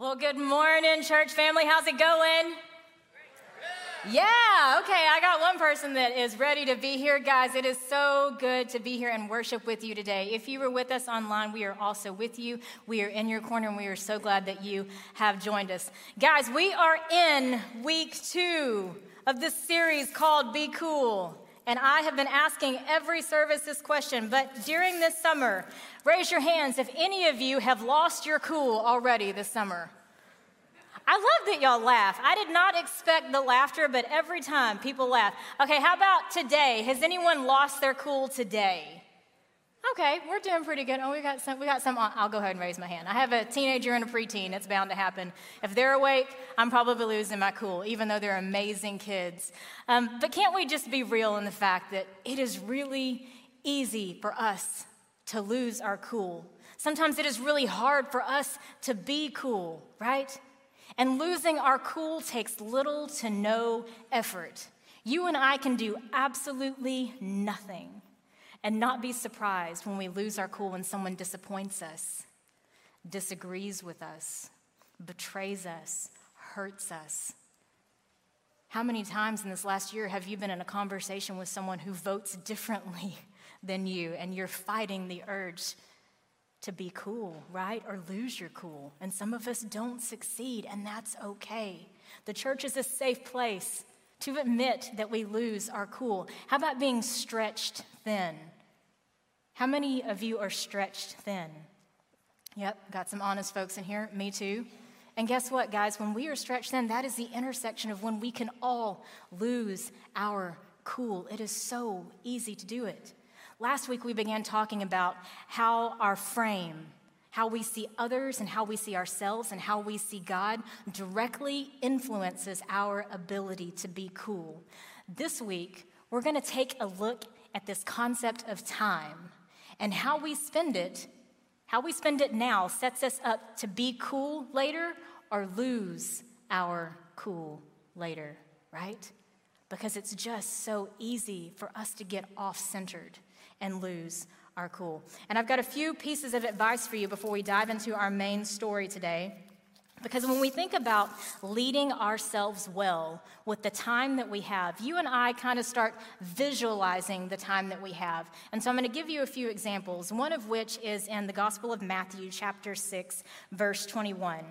Well, good morning, church family. How's it going? Yeah, okay. I got one person that is ready to be here. Guys, it is so good to be here and worship with you today. If you were with us online, we are also with you. We are in your corner, and we are so glad that you have joined us. Guys, we are in week two of this series called Be Cool. And I have been asking every service this question, but during this summer, raise your hands if any of you have lost your cool already this summer. I love that y'all laugh. I did not expect the laughter, but every time people laugh. Okay, how about today? Has anyone lost their cool today? Okay, we're doing pretty good. Oh, we got some. We got some. I'll go ahead and raise my hand. I have a teenager and a preteen. It's bound to happen. If they're awake, I'm probably losing my cool, even though they're amazing kids. Um, but can't we just be real in the fact that it is really easy for us to lose our cool? Sometimes it is really hard for us to be cool, right? And losing our cool takes little to no effort. You and I can do absolutely nothing and not be surprised when we lose our cool when someone disappoints us, disagrees with us, betrays us, hurts us. How many times in this last year have you been in a conversation with someone who votes differently than you and you're fighting the urge to be cool, right? Or lose your cool. And some of us don't succeed, and that's okay. The church is a safe place to admit that we lose our cool. How about being stretched thin? How many of you are stretched thin? Yep, got some honest folks in here. Me too. And guess what, guys? When we are stretched thin, that is the intersection of when we can all lose our cool. It is so easy to do it. Last week, we began talking about how our frame, how we see others and how we see ourselves and how we see God directly influences our ability to be cool. This week, we're going to take a look at this concept of time and how we spend it. How we spend it now sets us up to be cool later or lose our cool later, right? Because it's just so easy for us to get off centered and lose our cool. And I've got a few pieces of advice for you before we dive into our main story today. Because when we think about leading ourselves well with the time that we have, you and I kind of start visualizing the time that we have. And so I'm going to give you a few examples, one of which is in the Gospel of Matthew, chapter 6, verse 21.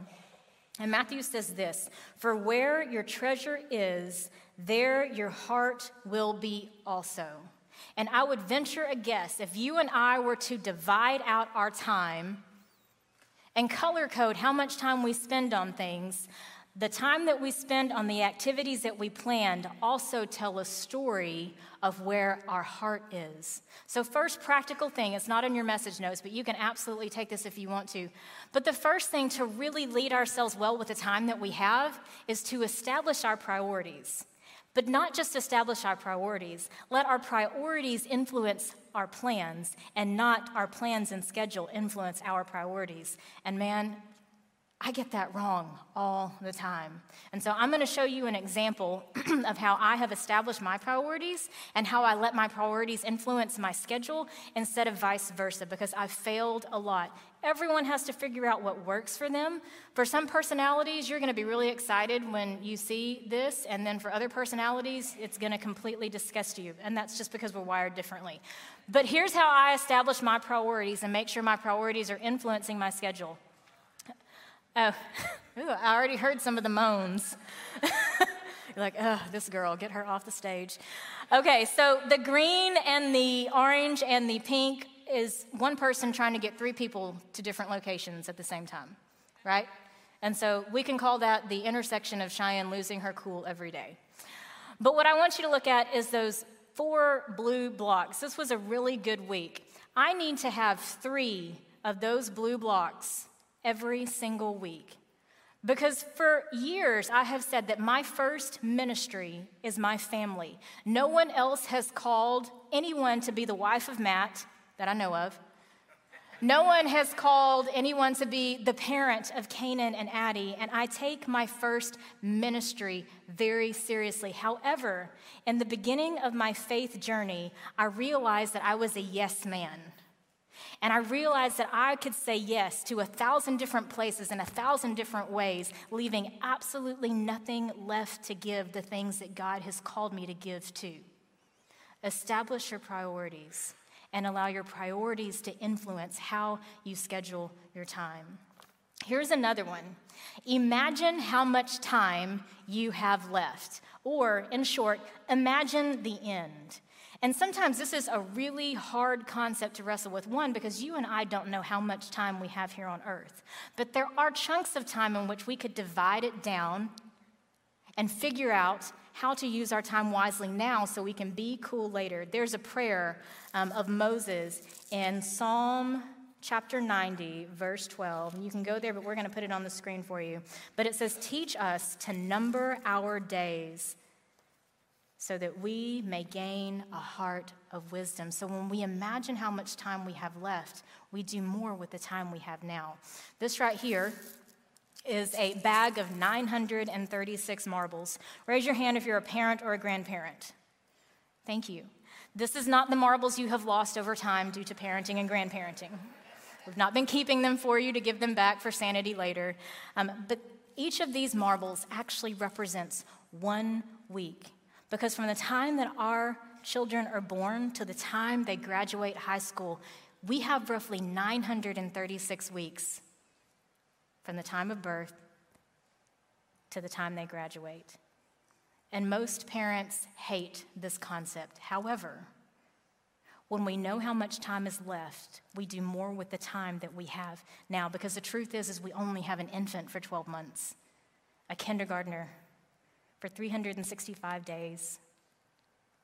And Matthew says this For where your treasure is, there your heart will be also. And I would venture a guess if you and I were to divide out our time and color code how much time we spend on things, the time that we spend on the activities that we planned also tell a story of where our heart is. So, first practical thing, it's not in your message notes, but you can absolutely take this if you want to. But the first thing to really lead ourselves well with the time that we have is to establish our priorities. But not just establish our priorities, let our priorities influence our plans and not our plans and schedule influence our priorities. And man, I get that wrong all the time. And so I'm going to show you an example of how I have established my priorities and how I let my priorities influence my schedule instead of vice versa because I've failed a lot. Everyone has to figure out what works for them. For some personalities, you're going to be really excited when you see this, and then for other personalities, it's going to completely disgust you. And that's just because we're wired differently. But here's how I establish my priorities and make sure my priorities are influencing my schedule. Oh, ooh, I already heard some of the moans. You're like, oh, this girl, get her off the stage. Okay, so the green and the orange and the pink is one person trying to get three people to different locations at the same time, right? And so we can call that the intersection of Cheyenne losing her cool every day. But what I want you to look at is those four blue blocks. This was a really good week. I need to have three of those blue blocks every single week. Because for years, I have said that my first ministry is my family. No one else has called anyone to be the wife of Matt that I know of. No one has called anyone to be the parent of Canaan and Addie, and I take my first ministry very seriously. However, in the beginning of my faith journey, I realized that I was a yes man. And I realized that I could say yes to a thousand different places in a thousand different ways, leaving absolutely nothing left to give the things that God has called me to give to. Establish your priorities and allow your priorities to influence how you schedule your time. Here's another one. Imagine how much time you have left. Or, in short, imagine the end. And sometimes this is a really hard concept to wrestle with. One, because you and I don't know how much time we have here on earth. But there are chunks of time in which we could divide it down and figure out how to use our time wisely now so we can be cool later. There's a prayer um, of Moses in Psalm chapter 90, verse 12. You can go there, but we're going to put it on the screen for you. But it says, Teach us to number our days so that we may gain a heart of wisdom. So when we imagine how much time we have left, we do more with the time we have now. This right here is a bag of 936 marbles. Raise your hand if you're a parent or a grandparent. Thank you. This is not the marbles you have lost over time due to parenting and grandparenting. We've not been keeping them for you to give them back for sanity later. Um, but each of these marbles actually represents one week because from the time that our children are born to the time they graduate high school, we have roughly 936 weeks from the time of birth to the time they graduate. And most parents hate this concept. However, when we know how much time is left, we do more with the time that we have now because the truth is is we only have an infant for 12 months, a kindergartner for 365 days,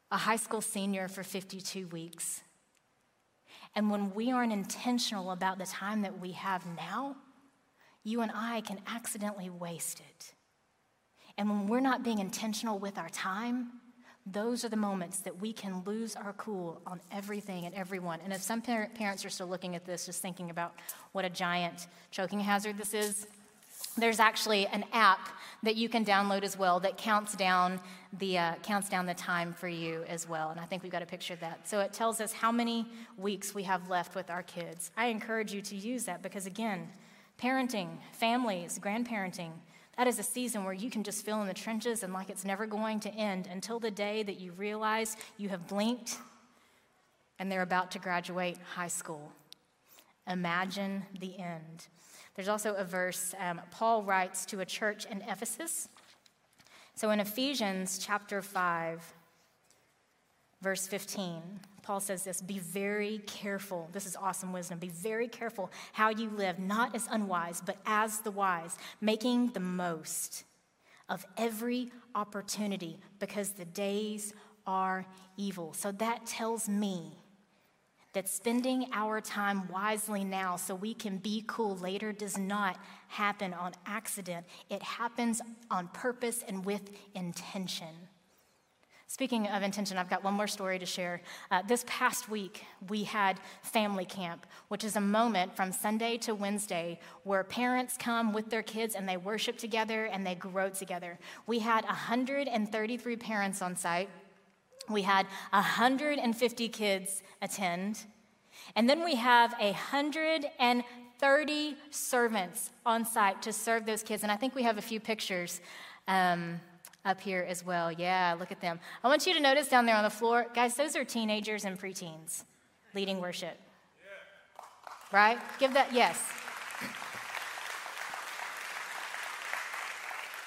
a high school senior for 52 weeks. And when we aren't intentional about the time that we have now, you and I can accidentally waste it. And when we're not being intentional with our time, those are the moments that we can lose our cool on everything and everyone. And if some parents are still looking at this, just thinking about what a giant choking hazard this is, there's actually an app that you can download as well that counts down the uh, counts down the time for you as well and i think we've got a picture of that so it tells us how many weeks we have left with our kids i encourage you to use that because again parenting families grandparenting that is a season where you can just feel in the trenches and like it's never going to end until the day that you realize you have blinked and they're about to graduate high school imagine the end there's also a verse um, Paul writes to a church in Ephesus. So in Ephesians chapter 5, verse 15, Paul says this Be very careful. This is awesome wisdom. Be very careful how you live, not as unwise, but as the wise, making the most of every opportunity because the days are evil. So that tells me that spending our time wisely now so we can be cool later does not happen on accident. It happens on purpose and with intention. Speaking of intention, I've got one more story to share. Uh, this past week, we had family camp, which is a moment from Sunday to Wednesday where parents come with their kids and they worship together and they grow together. We had 133 parents on site. We had 150 kids attend. And then we have 130 servants on site to serve those kids. And I think we have a few pictures um, up here as well. Yeah, look at them. I want you to notice down there on the floor, guys, those are teenagers and preteens leading worship. Right? Give that, yes.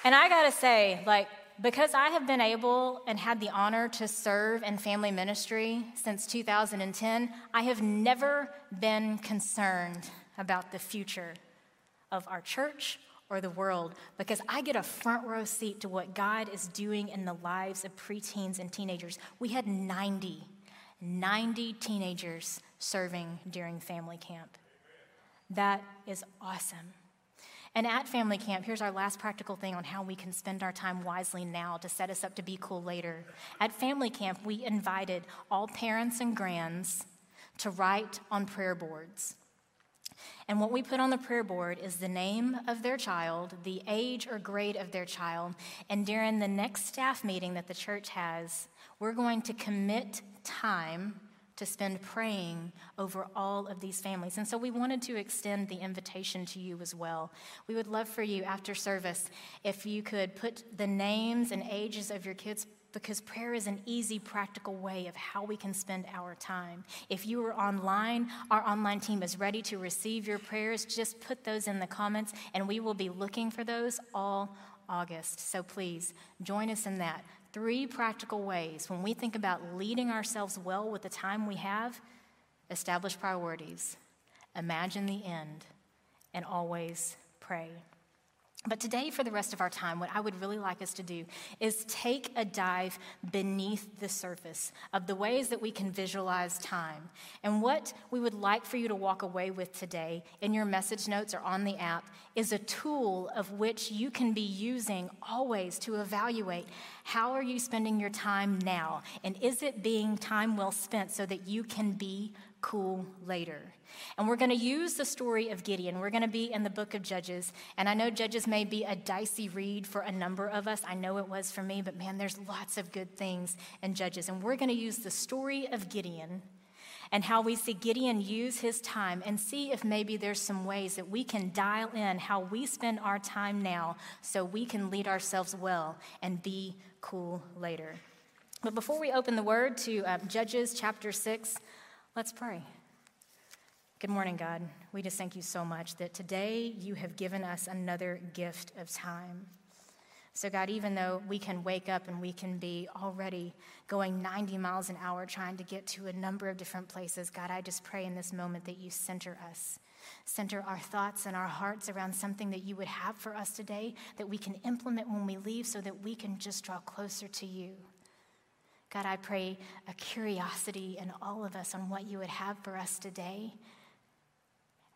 And I gotta say, like, because I have been able and had the honor to serve in family ministry since 2010, I have never been concerned about the future of our church or the world because I get a front row seat to what God is doing in the lives of preteens and teenagers. We had 90, 90 teenagers serving during family camp. That is awesome. And at family camp, here's our last practical thing on how we can spend our time wisely now to set us up to be cool later. At family camp, we invited all parents and grands to write on prayer boards. And what we put on the prayer board is the name of their child, the age or grade of their child, and during the next staff meeting that the church has, we're going to commit time to spend praying over all of these families. And so we wanted to extend the invitation to you as well. We would love for you after service if you could put the names and ages of your kids because prayer is an easy, practical way of how we can spend our time. If you are online, our online team is ready to receive your prayers. Just put those in the comments, and we will be looking for those all August. So please join us in that. Three practical ways when we think about leading ourselves well with the time we have establish priorities, imagine the end, and always pray. But today, for the rest of our time, what I would really like us to do is take a dive beneath the surface of the ways that we can visualize time. And what we would like for you to walk away with today in your message notes or on the app is a tool of which you can be using always to evaluate how are you spending your time now? And is it being time well spent so that you can be cool later. And we're going to use the story of Gideon. We're going to be in the book of Judges. And I know Judges may be a dicey read for a number of us. I know it was for me, but man, there's lots of good things in Judges. And we're going to use the story of Gideon and how we see Gideon use his time and see if maybe there's some ways that we can dial in how we spend our time now so we can lead ourselves well and be cool later. But before we open the word to uh, Judges chapter 6, Let's pray. Good morning, God. We just thank you so much that today you have given us another gift of time. So, God, even though we can wake up and we can be already going 90 miles an hour trying to get to a number of different places, God, I just pray in this moment that you center us. Center our thoughts and our hearts around something that you would have for us today that we can implement when we leave so that we can just draw closer to you. God, I pray a curiosity in all of us on what you would have for us today.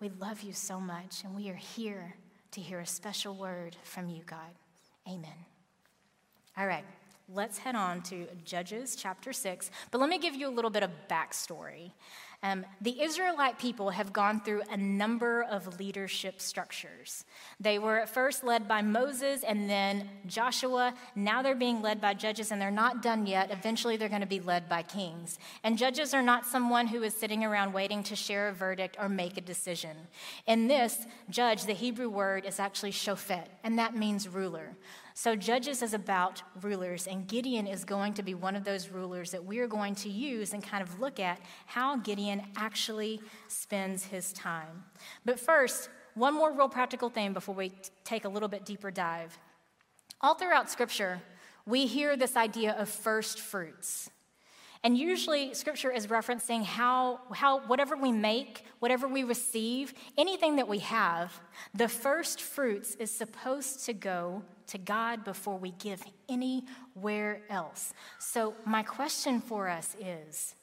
We love you so much, and we are here to hear a special word from you, God. Amen. All right, let's head on to Judges chapter 6. But let me give you a little bit of backstory. Um, the Israelite people have gone through a number of leadership structures. They were at first led by Moses and then Joshua. Now they're being led by judges, and they're not done yet. Eventually, they're going to be led by kings. And judges are not someone who is sitting around waiting to share a verdict or make a decision. In this, judge, the Hebrew word is actually shofet, and that means ruler. So, Judges is about rulers, and Gideon is going to be one of those rulers that we are going to use and kind of look at how Gideon actually spends his time. But first, one more real practical thing before we take a little bit deeper dive. All throughout Scripture, we hear this idea of first fruits. And usually, scripture is referencing how, how whatever we make, whatever we receive, anything that we have, the first fruits is supposed to go to God before we give anywhere else. So, my question for us is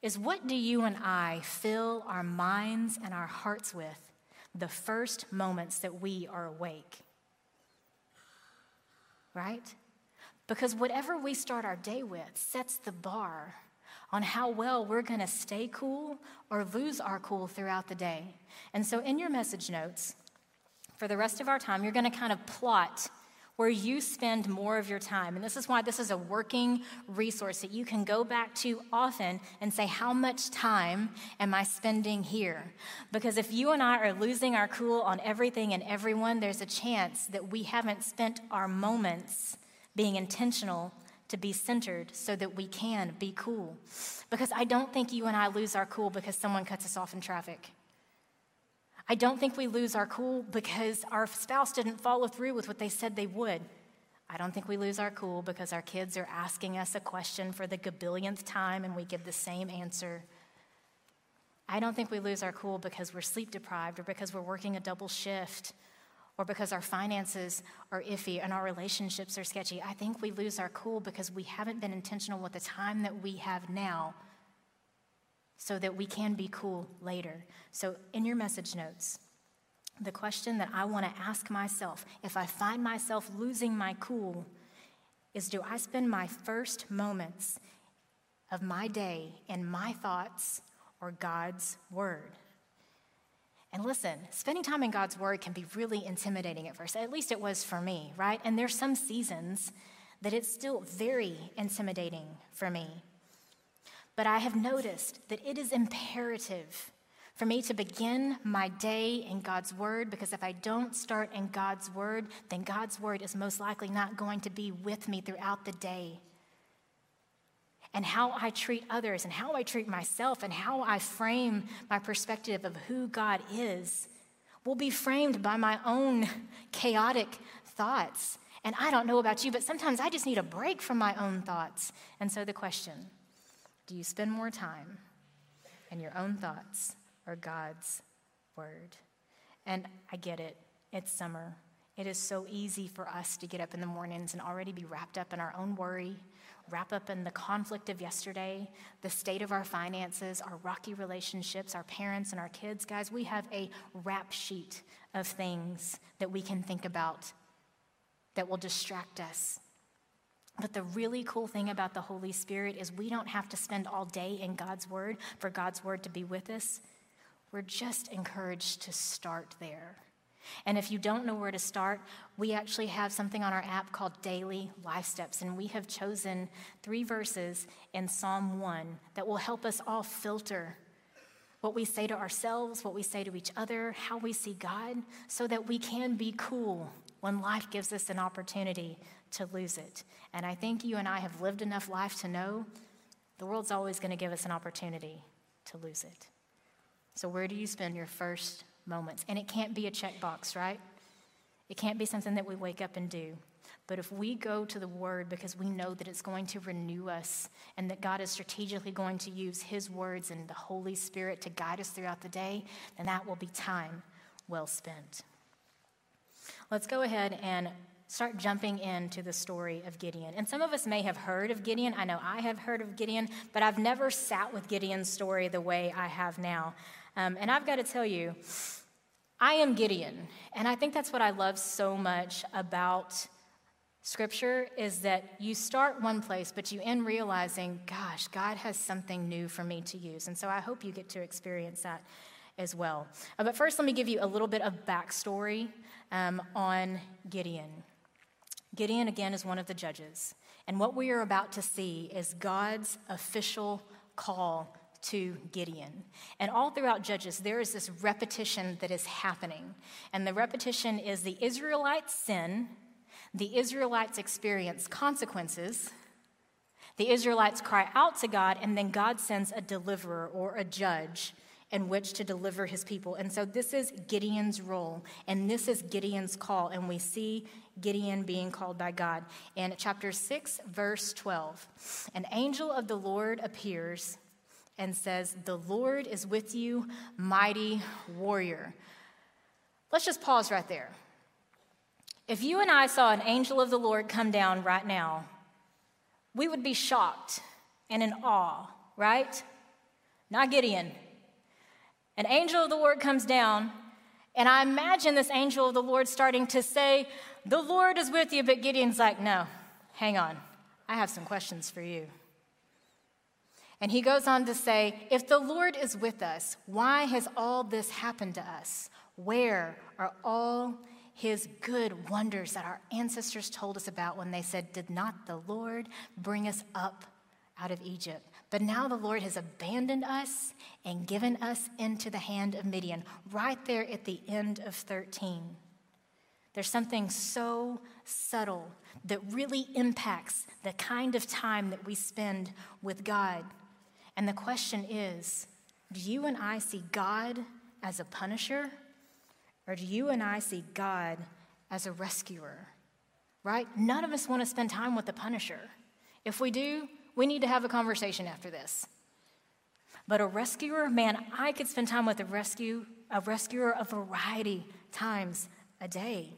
is what do you and I fill our minds and our hearts with the first moments that we are awake? Right? Because whatever we start our day with sets the bar on how well we're going to stay cool or lose our cool throughout the day. And so, in your message notes, for the rest of our time, you're going to kind of plot where you spend more of your time. And this is why this is a working resource that you can go back to often and say, How much time am I spending here? Because if you and I are losing our cool on everything and everyone, there's a chance that we haven't spent our moments being intentional to be centered so that we can be cool. Because I don't think you and I lose our cool because someone cuts us off in traffic. I don't think we lose our cool because our spouse didn't follow through with what they said they would. I don't think we lose our cool because our kids are asking us a question for the gabillionth time and we give the same answer. I don't think we lose our cool because we're sleep deprived or because we're working a double shift or because our finances are iffy and our relationships are sketchy. I think we lose our cool because we haven't been intentional with the time that we have now so that we can be cool later. So, in your message notes, the question that I want to ask myself if I find myself losing my cool is do I spend my first moments of my day in my thoughts or God's word? And listen, spending time in God's Word can be really intimidating at first. At least it was for me, right? And there's some seasons that it's still very intimidating for me. But I have noticed that it is imperative for me to begin my day in God's Word because if I don't start in God's Word, then God's Word is most likely not going to be with me throughout the day. And how I treat others and how I treat myself and how I frame my perspective of who God is will be framed by my own chaotic thoughts. And I don't know about you, but sometimes I just need a break from my own thoughts. And so the question do you spend more time in your own thoughts or God's word? And I get it, it's summer. It is so easy for us to get up in the mornings and already be wrapped up in our own worry, wrap up in the conflict of yesterday, the state of our finances, our rocky relationships, our parents and our kids. Guys, we have a rap sheet of things that we can think about that will distract us but the really cool thing about the Holy Spirit is we don't have to spend all day in God's Word for God's Word to be with us. We're just encouraged to start there. And if you don't know where to start, we actually have something on our app called Daily Life Steps. And we have chosen three verses in Psalm 1 that will help us all filter what we say to ourselves, what we say to each other, how we see God, so that we can be cool when life gives us an opportunity to lose it. And I think you and I have lived enough life to know the world's always going to give us an opportunity to lose it. So, where do you spend your first moments? And it can't be a checkbox, right? It can't be something that we wake up and do. But if we go to the Word because we know that it's going to renew us and that God is strategically going to use His words and the Holy Spirit to guide us throughout the day, then that will be time well spent. Let's go ahead and start jumping into the story of Gideon. And some of us may have heard of Gideon. I know I have heard of Gideon, but I've never sat with Gideon's story the way I have now. Um, and I've got to tell you, I am Gideon. And I think that's what I love so much about Scripture is that you start one place, but you end realizing, gosh, God has something new for me to use. And so I hope you get to experience that as well. Uh, but first, let me give you a little bit of backstory um, on Gideon. Gideon, again, is one of the judges. And what we are about to see is God's official call to Gideon. And all throughout Judges, there is this repetition that is happening. And the repetition is the Israelites sin, the Israelites experience consequences, the Israelites cry out to God, and then God sends a deliverer or a judge in which to deliver his people. And so this is Gideon's role, and this is Gideon's call. And we see Gideon being called by God. In chapter 6, verse 12, an angel of the Lord appears and says, The Lord is with you, mighty warrior. Let's just pause right there. If you and I saw an angel of the Lord come down right now, we would be shocked and in awe, right? Not Gideon. An angel of the Lord comes down, and I imagine this angel of the Lord starting to say, The Lord is with you. But Gideon's like, No, hang on. I have some questions for you. And he goes on to say, If the Lord is with us, why has all this happened to us? Where are all his good wonders that our ancestors told us about when they said, Did not the Lord bring us up out of Egypt? But now the Lord has abandoned us and given us into the hand of Midian, right there at the end of 13. There's something so subtle that really impacts the kind of time that we spend with God. And the question is do you and I see God as a punisher, or do you and I see God as a rescuer? Right? None of us want to spend time with the punisher. If we do, we need to have a conversation after this. But a rescuer, man, I could spend time with a rescue, a rescuer a variety times a day.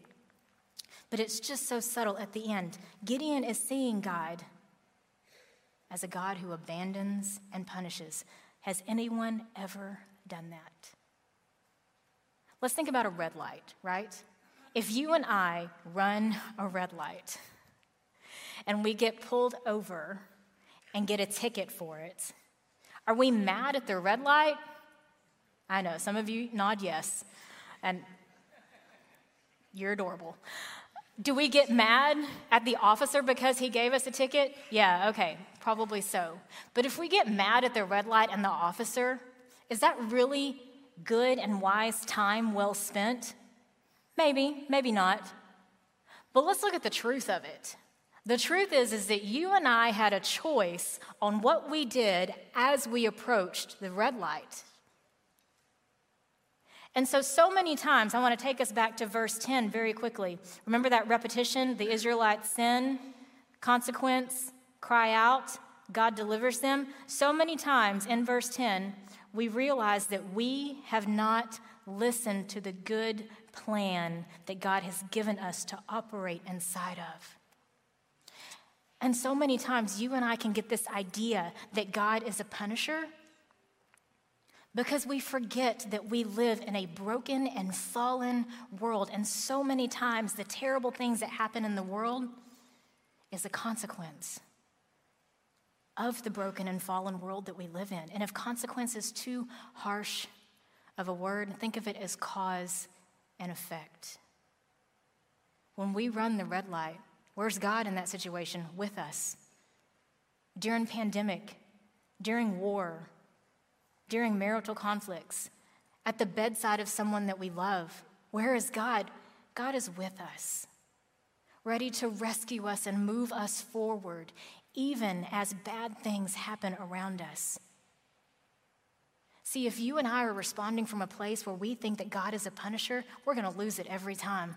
But it's just so subtle at the end. Gideon is seeing God as a God who abandons and punishes. Has anyone ever done that? Let's think about a red light, right? If you and I run a red light and we get pulled over and get a ticket for it. Are we mad at the red light? I know, some of you nod yes, and you're adorable. Do we get mad at the officer because he gave us a ticket? Yeah, okay, probably so. But if we get mad at the red light and the officer, is that really good and wise time well spent? Maybe, maybe not. But let's look at the truth of it. The truth is is that you and I had a choice on what we did as we approached the red light. And so, so many times, I want to take us back to verse 10 very quickly. Remember that repetition? The Israelites sin, consequence, cry out, God delivers them. So many times in verse 10, we realize that we have not listened to the good plan that God has given us to operate inside of. And so many times, you and I can get this idea that God is a punisher because we forget that we live in a broken and fallen world. And so many times, the terrible things that happen in the world is a consequence of the broken and fallen world that we live in. And if consequence is too harsh of a word, think of it as cause and effect. When we run the red light, where's God in that situation with us? During pandemic, during war, during marital conflicts, at the bedside of someone that we love. Where is God? God is with us, ready to rescue us and move us forward, even as bad things happen around us. See, if you and I are responding from a place where we think that God is a punisher, we're going to lose it every time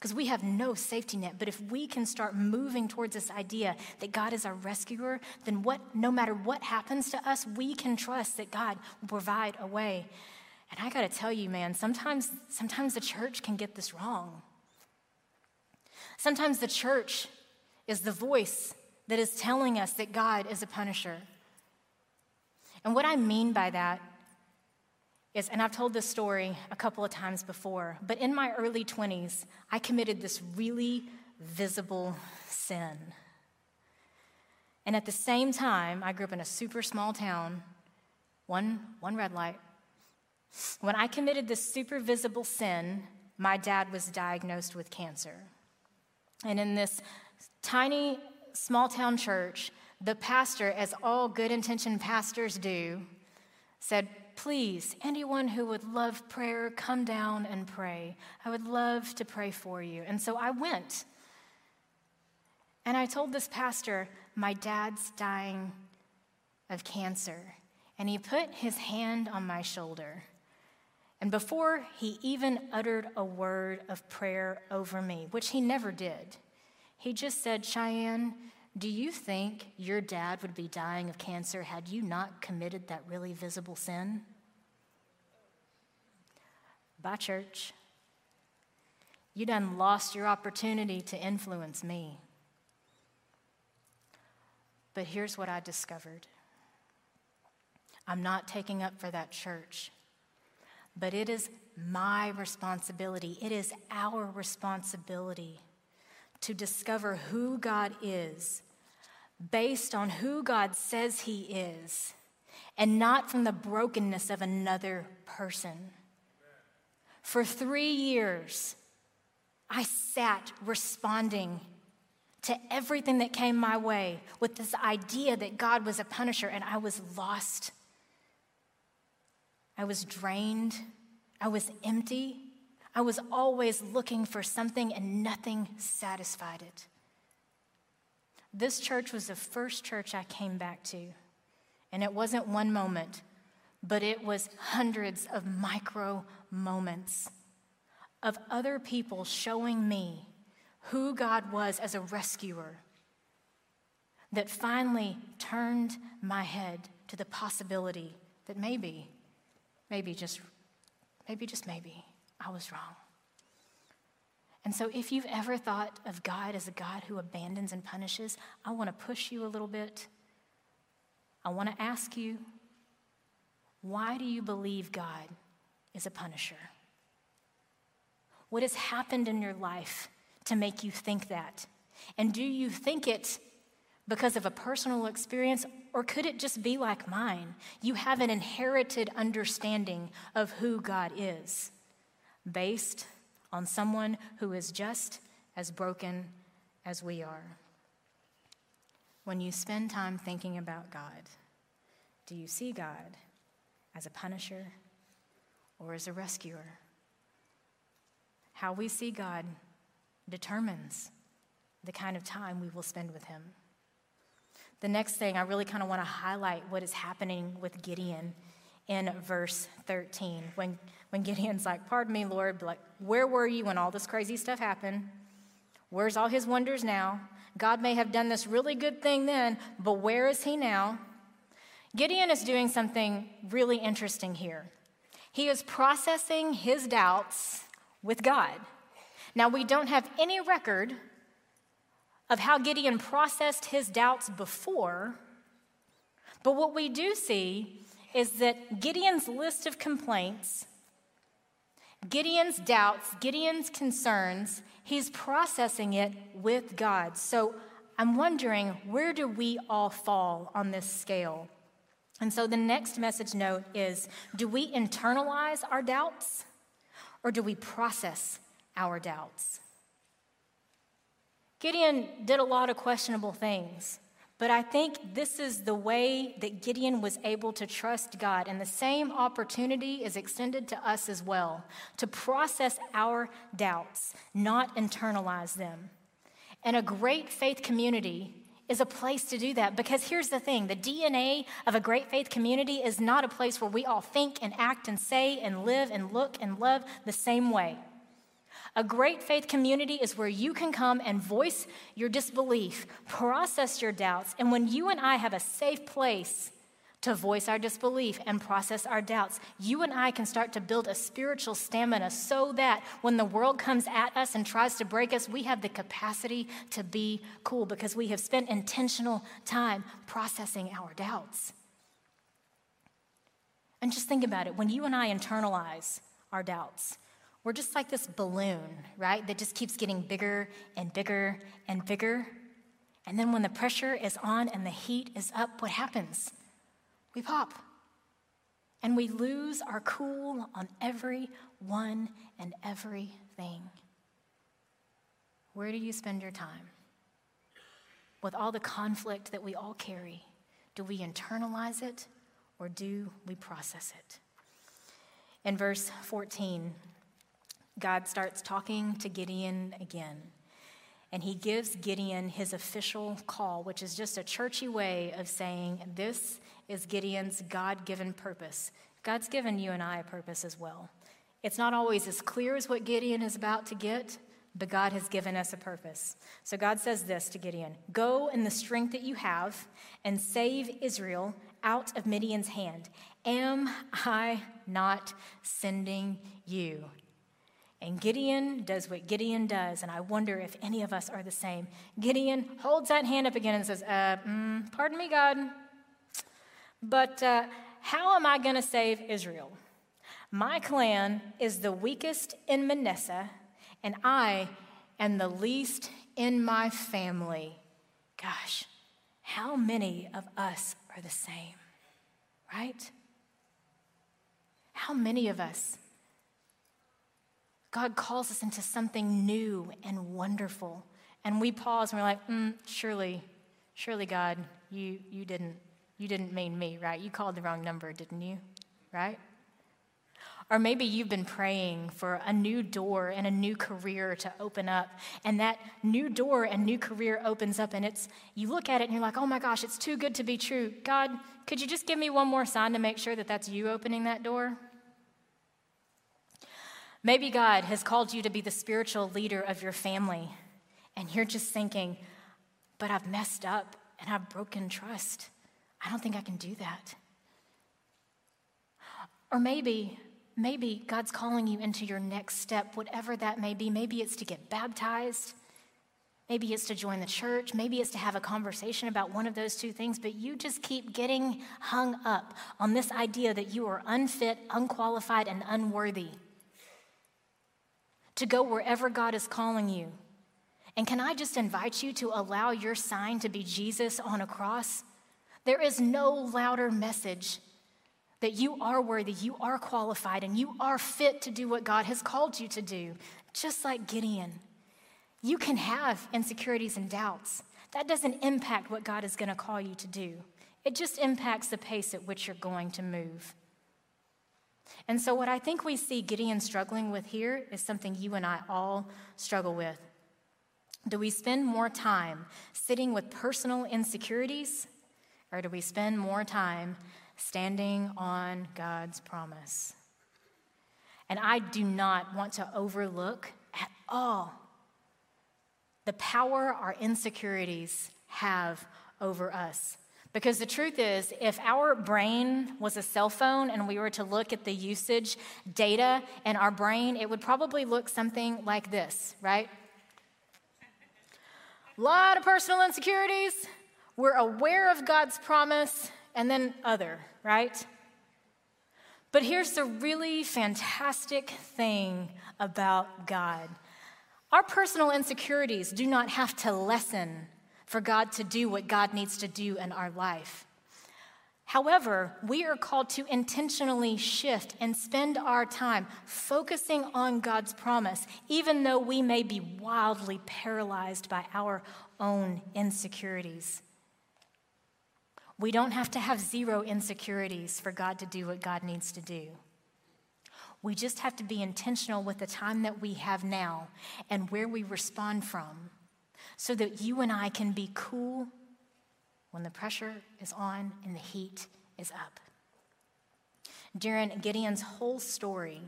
because we have no safety net. But if we can start moving towards this idea that God is our rescuer, then what, no matter what happens to us, we can trust that God will provide a way. And I got to tell you, man, sometimes, sometimes the church can get this wrong. Sometimes the church is the voice that is telling us that God is a punisher. And what I mean by that and I've told this story a couple of times before, but in my early 20s, I committed this really visible sin. And at the same time, I grew up in a super small town, one, one red light. When I committed this super visible sin, my dad was diagnosed with cancer. And in this tiny small town church, the pastor, as all good intentioned pastors do, said, Please, anyone who would love prayer, come down and pray. I would love to pray for you. And so I went. And I told this pastor, My dad's dying of cancer. And he put his hand on my shoulder. And before he even uttered a word of prayer over me, which he never did, he just said, Cheyenne, do you think your dad would be dying of cancer had you not committed that really visible sin? Bye, church. You done lost your opportunity to influence me. But here's what I discovered I'm not taking up for that church, but it is my responsibility, it is our responsibility to discover who God is based on who God says He is and not from the brokenness of another person. For three years, I sat responding to everything that came my way with this idea that God was a punisher, and I was lost. I was drained. I was empty. I was always looking for something, and nothing satisfied it. This church was the first church I came back to. And it wasn't one moment, but it was hundreds of micro moments of other people showing me who God was as a rescuer that finally turned my head to the possibility that maybe, maybe just, maybe just maybe, I was wrong. And so, if you've ever thought of God as a God who abandons and punishes, I want to push you a little bit. I want to ask you, why do you believe God is a punisher? What has happened in your life to make you think that? And do you think it because of a personal experience, or could it just be like mine? You have an inherited understanding of who God is based on someone who is just as broken as we are. When you spend time thinking about God, do you see God as a punisher or as a rescuer? How we see God determines the kind of time we will spend with Him. The next thing, I really kind of want to highlight what is happening with Gideon in verse 13. When, when Gideon's like, Pardon me, Lord, like, where were you when all this crazy stuff happened? Where's all his wonders now? God may have done this really good thing then, but where is he now? Gideon is doing something really interesting here. He is processing his doubts with God. Now, we don't have any record of how Gideon processed his doubts before, but what we do see is that Gideon's list of complaints, Gideon's doubts, Gideon's concerns, he's processing it with God. So I'm wondering, where do we all fall on this scale? And so the next message note is do we internalize our doubts or do we process our doubts? Gideon did a lot of questionable things, but I think this is the way that Gideon was able to trust God. And the same opportunity is extended to us as well to process our doubts, not internalize them. And a great faith community is a place to do that because here's the thing the DNA of a great faith community is not a place where we all think and act and say and live and look and love the same way. A great faith community is where you can come and voice your disbelief, process your doubts, and when you and I have a safe place to voice our disbelief and process our doubts, you and I can start to build a spiritual stamina so that when the world comes at us and tries to break us, we have the capacity to be cool because we have spent intentional time processing our doubts. And just think about it when you and I internalize our doubts, we're just like this balloon, right? That just keeps getting bigger and bigger and bigger. And then when the pressure is on and the heat is up, what happens? We pop. And we lose our cool on every one and everything. Where do you spend your time? With all the conflict that we all carry, do we internalize it or do we process it? In verse 14, God starts talking to Gideon again. And he gives Gideon his official call, which is just a churchy way of saying, This is Gideon's God given purpose. God's given you and I a purpose as well. It's not always as clear as what Gideon is about to get, but God has given us a purpose. So God says this to Gideon Go in the strength that you have and save Israel out of Midian's hand. Am I not sending you? And Gideon does what Gideon does, and I wonder if any of us are the same. Gideon holds that hand up again and says, uh, mm, Pardon me, God, but uh, how am I going to save Israel? My clan is the weakest in Manasseh, and I am the least in my family. Gosh, how many of us are the same, right? How many of us God calls us into something new and wonderful. And we pause and we're like, mm, surely, surely, God, you, you, didn't, you didn't mean me, right? You called the wrong number, didn't you? Right? Or maybe you've been praying for a new door and a new career to open up, and that new door and new career opens up, and it's you look at it and you're like, oh my gosh, it's too good to be true. God, could you just give me one more sign to make sure that that's you opening that door? Maybe God has called you to be the spiritual leader of your family, and you're just thinking, but I've messed up and I've broken trust. I don't think I can do that. Or maybe, maybe God's calling you into your next step, whatever that may be. Maybe it's to get baptized. Maybe it's to join the church. Maybe it's to have a conversation about one of those two things, but you just keep getting hung up on this idea that you are unfit, unqualified, and unworthy to go wherever God is calling you. And can I just invite you to allow your sign to be Jesus on a cross? There is no louder message that you are worthy, you are qualified, and you are fit to do what God has called you to do, just like Gideon. You can have insecurities and doubts. That doesn't impact what God is going to call you to do. It just impacts the pace at which you're going to move. And so, what I think we see Gideon struggling with here is something you and I all struggle with. Do we spend more time sitting with personal insecurities, or do we spend more time standing on God's promise? And I do not want to overlook at all the power our insecurities have over us. Because the truth is, if our brain was a cell phone and we were to look at the usage data in our brain, it would probably look something like this, right? A lot of personal insecurities. We're aware of God's promise, and then other, right? But here's the really fantastic thing about God our personal insecurities do not have to lessen for God to do what God needs to do in our life. However, we are called to intentionally shift and spend our time focusing on God's promise, even though we may be wildly paralyzed by our own insecurities. We don't have to have zero insecurities for God to do what God needs to do. We just have to be intentional with the time that we have now and where we respond from so that you and I can be cool when the pressure is on and the heat is up. During Gideon's whole story,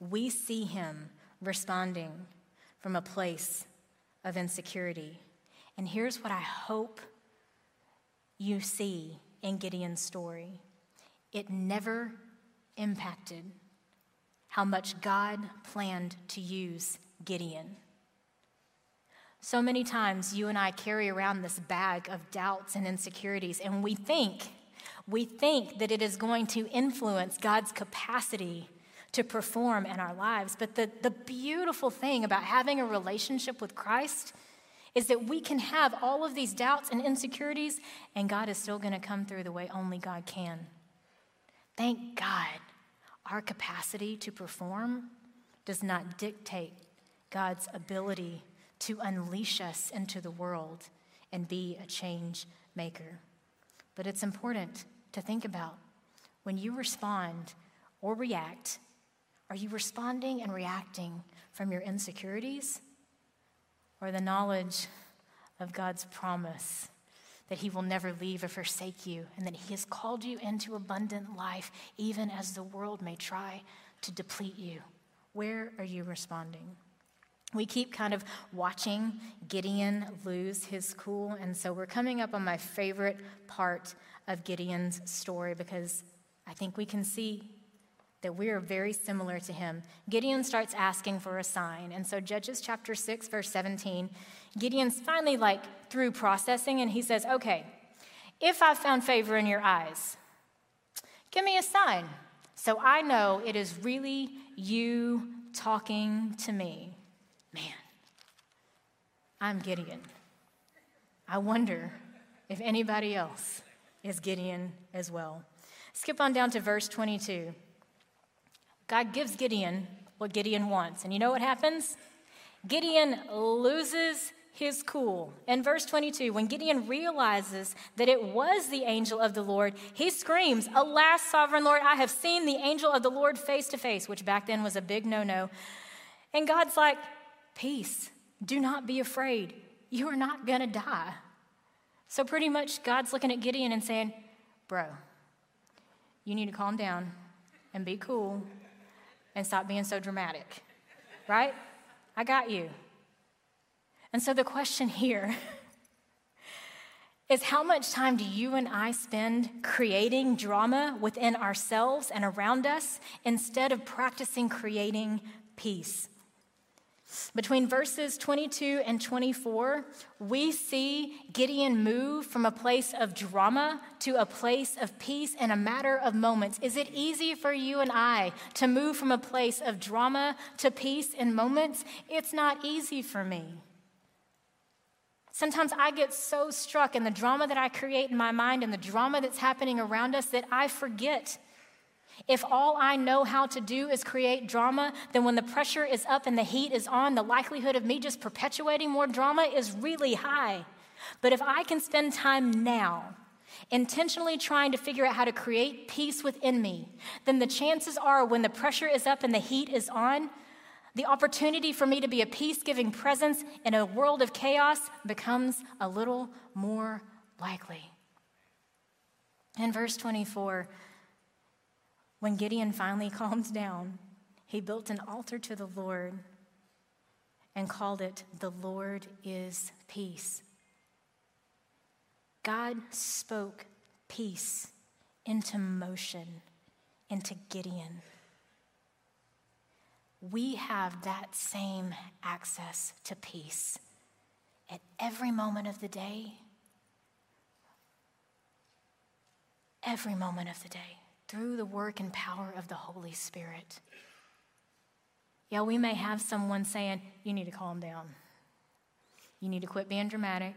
we see him responding from a place of insecurity. And here's what I hope you see in Gideon's story it never impacted how much God planned to use Gideon. So many times you and I carry around this bag of doubts and insecurities, and we think, we think that it is going to influence God's capacity to perform in our lives. But the, the beautiful thing about having a relationship with Christ is that we can have all of these doubts and insecurities, and God is still going to come through the way only God can. Thank God our capacity to perform does not dictate God's ability to unleash us into the world and be a change maker. But it's important to think about when you respond or react, are you responding and reacting from your insecurities or the knowledge of God's promise that He will never leave or forsake you and that He has called you into abundant life even as the world may try to deplete you? Where are you responding? We keep kind of watching Gideon lose his cool. And so we're coming up on my favorite part of Gideon's story because I think we can see that we are very similar to him. Gideon starts asking for a sign. And so, Judges chapter 6, verse 17, Gideon's finally like through processing and he says, Okay, if I've found favor in your eyes, give me a sign so I know it is really you talking to me. Man, I'm Gideon. I wonder if anybody else is Gideon as well. Skip on down to verse 22. God gives Gideon what Gideon wants. And you know what happens? Gideon loses his cool. In verse 22, when Gideon realizes that it was the angel of the Lord, he screams, Alas, sovereign Lord, I have seen the angel of the Lord face to face, which back then was a big no no. And God's like, Peace. Do not be afraid. You are not going to die. So, pretty much, God's looking at Gideon and saying, Bro, you need to calm down and be cool and stop being so dramatic, right? I got you. And so, the question here is how much time do you and I spend creating drama within ourselves and around us instead of practicing creating peace? Between verses 22 and 24, we see Gideon move from a place of drama to a place of peace in a matter of moments. Is it easy for you and I to move from a place of drama to peace in moments? It's not easy for me. Sometimes I get so struck in the drama that I create in my mind and the drama that's happening around us that I forget If all I know how to do is create drama, then when the pressure is up and the heat is on, the likelihood of me just perpetuating more drama is really high. But if I can spend time now intentionally trying to figure out how to create peace within me, then the chances are when the pressure is up and the heat is on, the opportunity for me to be a peace giving presence in a world of chaos becomes a little more likely. In verse 24, when Gideon finally calmed down, he built an altar to the Lord and called it, The Lord is Peace. God spoke peace into motion, into Gideon. We have that same access to peace at every moment of the day. Every moment of the day through the work and power of the Holy Spirit. Yeah, we may have someone saying, You need to calm down. You need to quit being dramatic.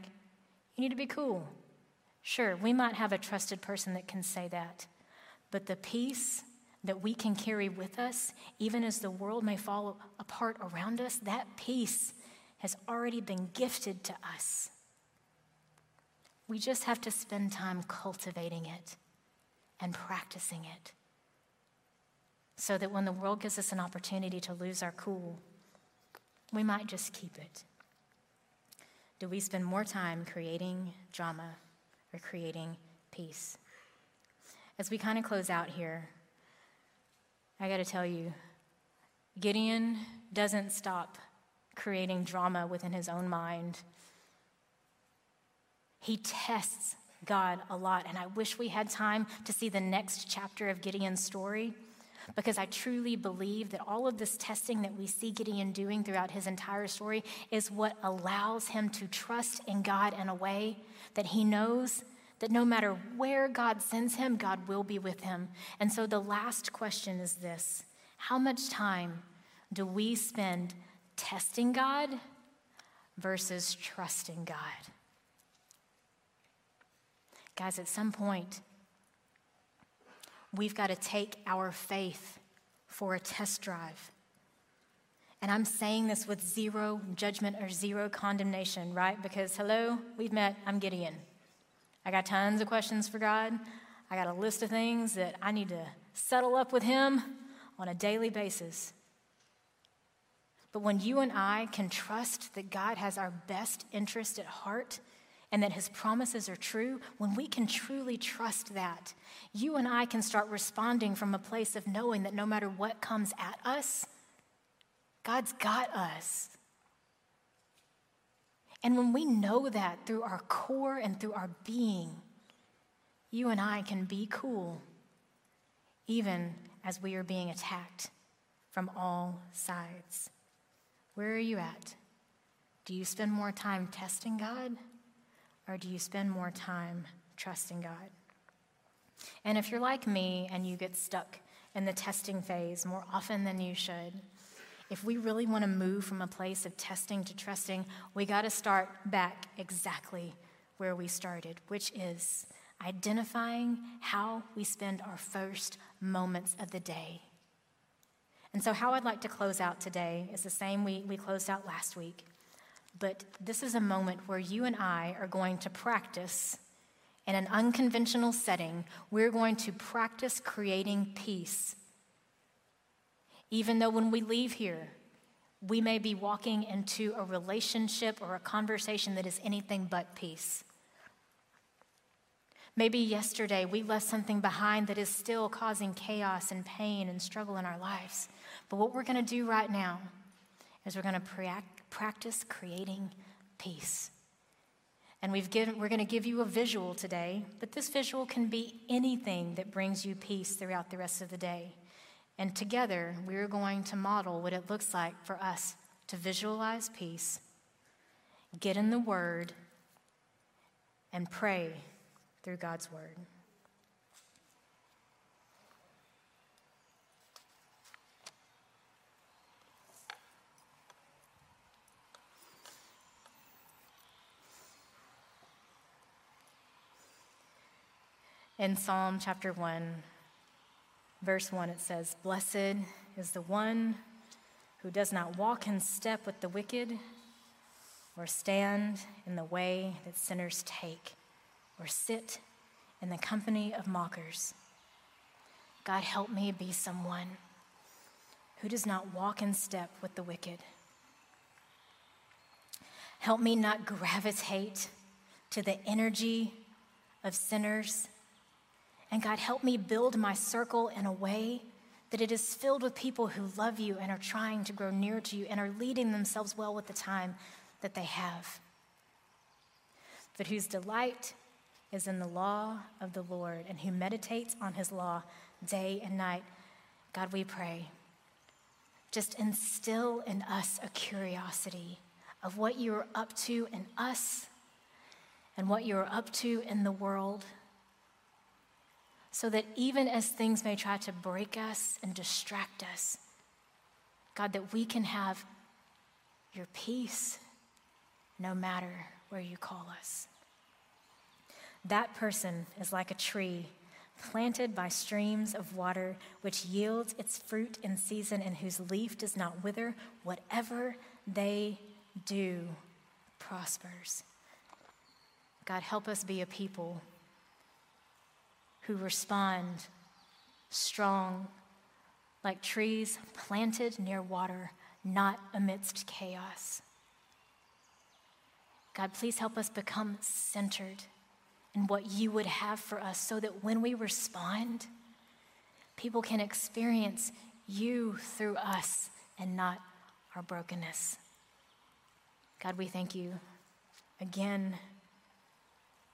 You need to be cool. Sure, we might have a trusted person that can say that. But the peace that we can carry with us, even as the world may fall apart around us, that peace has already been gifted to us. We just have to spend time cultivating it and practicing it so that when the world gives us an opportunity to lose our cool, we might just keep it. Do we spend more time creating drama or creating peace? As we kind of close out here, I got to tell you, Gideon doesn't stop creating drama within his own mind. He tests God a lot. And I wish we had time to see the next chapter of Gideon's story because I truly believe that all of this testing that we see Gideon doing throughout his entire story is what allows him to trust in God in a way that he knows that no matter where God sends him, God will be with him. And so the last question is this How much time do we spend testing God versus trusting God? Guys, at some point, we've got to take our faith for a test drive. And I'm saying this with zero judgment or zero condemnation, right? Because, hello, we've met. I'm Gideon. I got tons of questions for God. I got a list of things that I need to settle up with Him on a daily basis. But when you and I can trust that God has our best interest at heart, and that his promises are true, when we can truly trust that, you and I can start responding from a place of knowing that no matter what comes at us, God's got us. And when we know that through our core and through our being, you and I can be cool, even as we are being attacked from all sides. Where are you at? Do you spend more time testing God? Or do you spend more time trusting God? And if you're like me and you get stuck in the testing phase more often than you should, if we really want to move from a place of testing to trusting, we got to start back exactly where we started, which is identifying how we spend our first moments of the day. And so, how I'd like to close out today is the same we, we closed out last week. But this is a moment where you and I are going to practice in an unconventional setting. We're going to practice creating peace. Even though when we leave here, we may be walking into a relationship or a conversation that is anything but peace. Maybe yesterday we left something behind that is still causing chaos and pain and struggle in our lives. But what we're going to do right now is we're going to practice creating peace. And we've given, we're going to give you a visual today, but this visual can be anything that brings you peace throughout the rest of the day. And together, we're going to model what it looks like for us to visualize peace, get in the Word, and pray through God's Word. In Psalm chapter 1, verse 1, it says, Blessed is the one who does not walk in step with the wicked, or stand in the way that sinners take, or sit in the company of mockers. God, help me be someone who does not walk in step with the wicked. Help me not gravitate to the energy of sinners. And God, help me build my circle in a way that it is filled with people who love you and are trying to grow near to you and are leading themselves well with the time that they have. But whose delight is in the law of the Lord and who meditates on his law day and night. God, we pray. Just instill in us a curiosity of what you're up to in us and what you're up to in the world. So that even as things may try to break us and distract us, God, that we can have your peace no matter where you call us. That person is like a tree planted by streams of water, which yields its fruit in season and whose leaf does not wither. Whatever they do prospers. God, help us be a people who respond strong, like trees planted near water, not amidst chaos. God, please help us become centered in what you would have for us so that when we respond, people can experience you through us and not our brokenness. God, we thank you again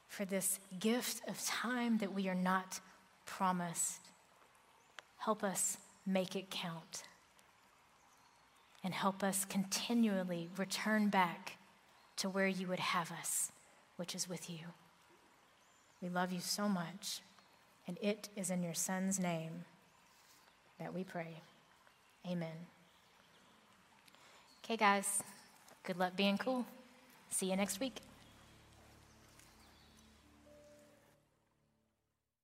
for this gift of time that we are not promised. Help us make it count. And help us continually return back to where you would have us, which is with you. We love you so much, and it is in your Son's name that we pray. Amen. Okay, guys, good luck being cool. See you next week.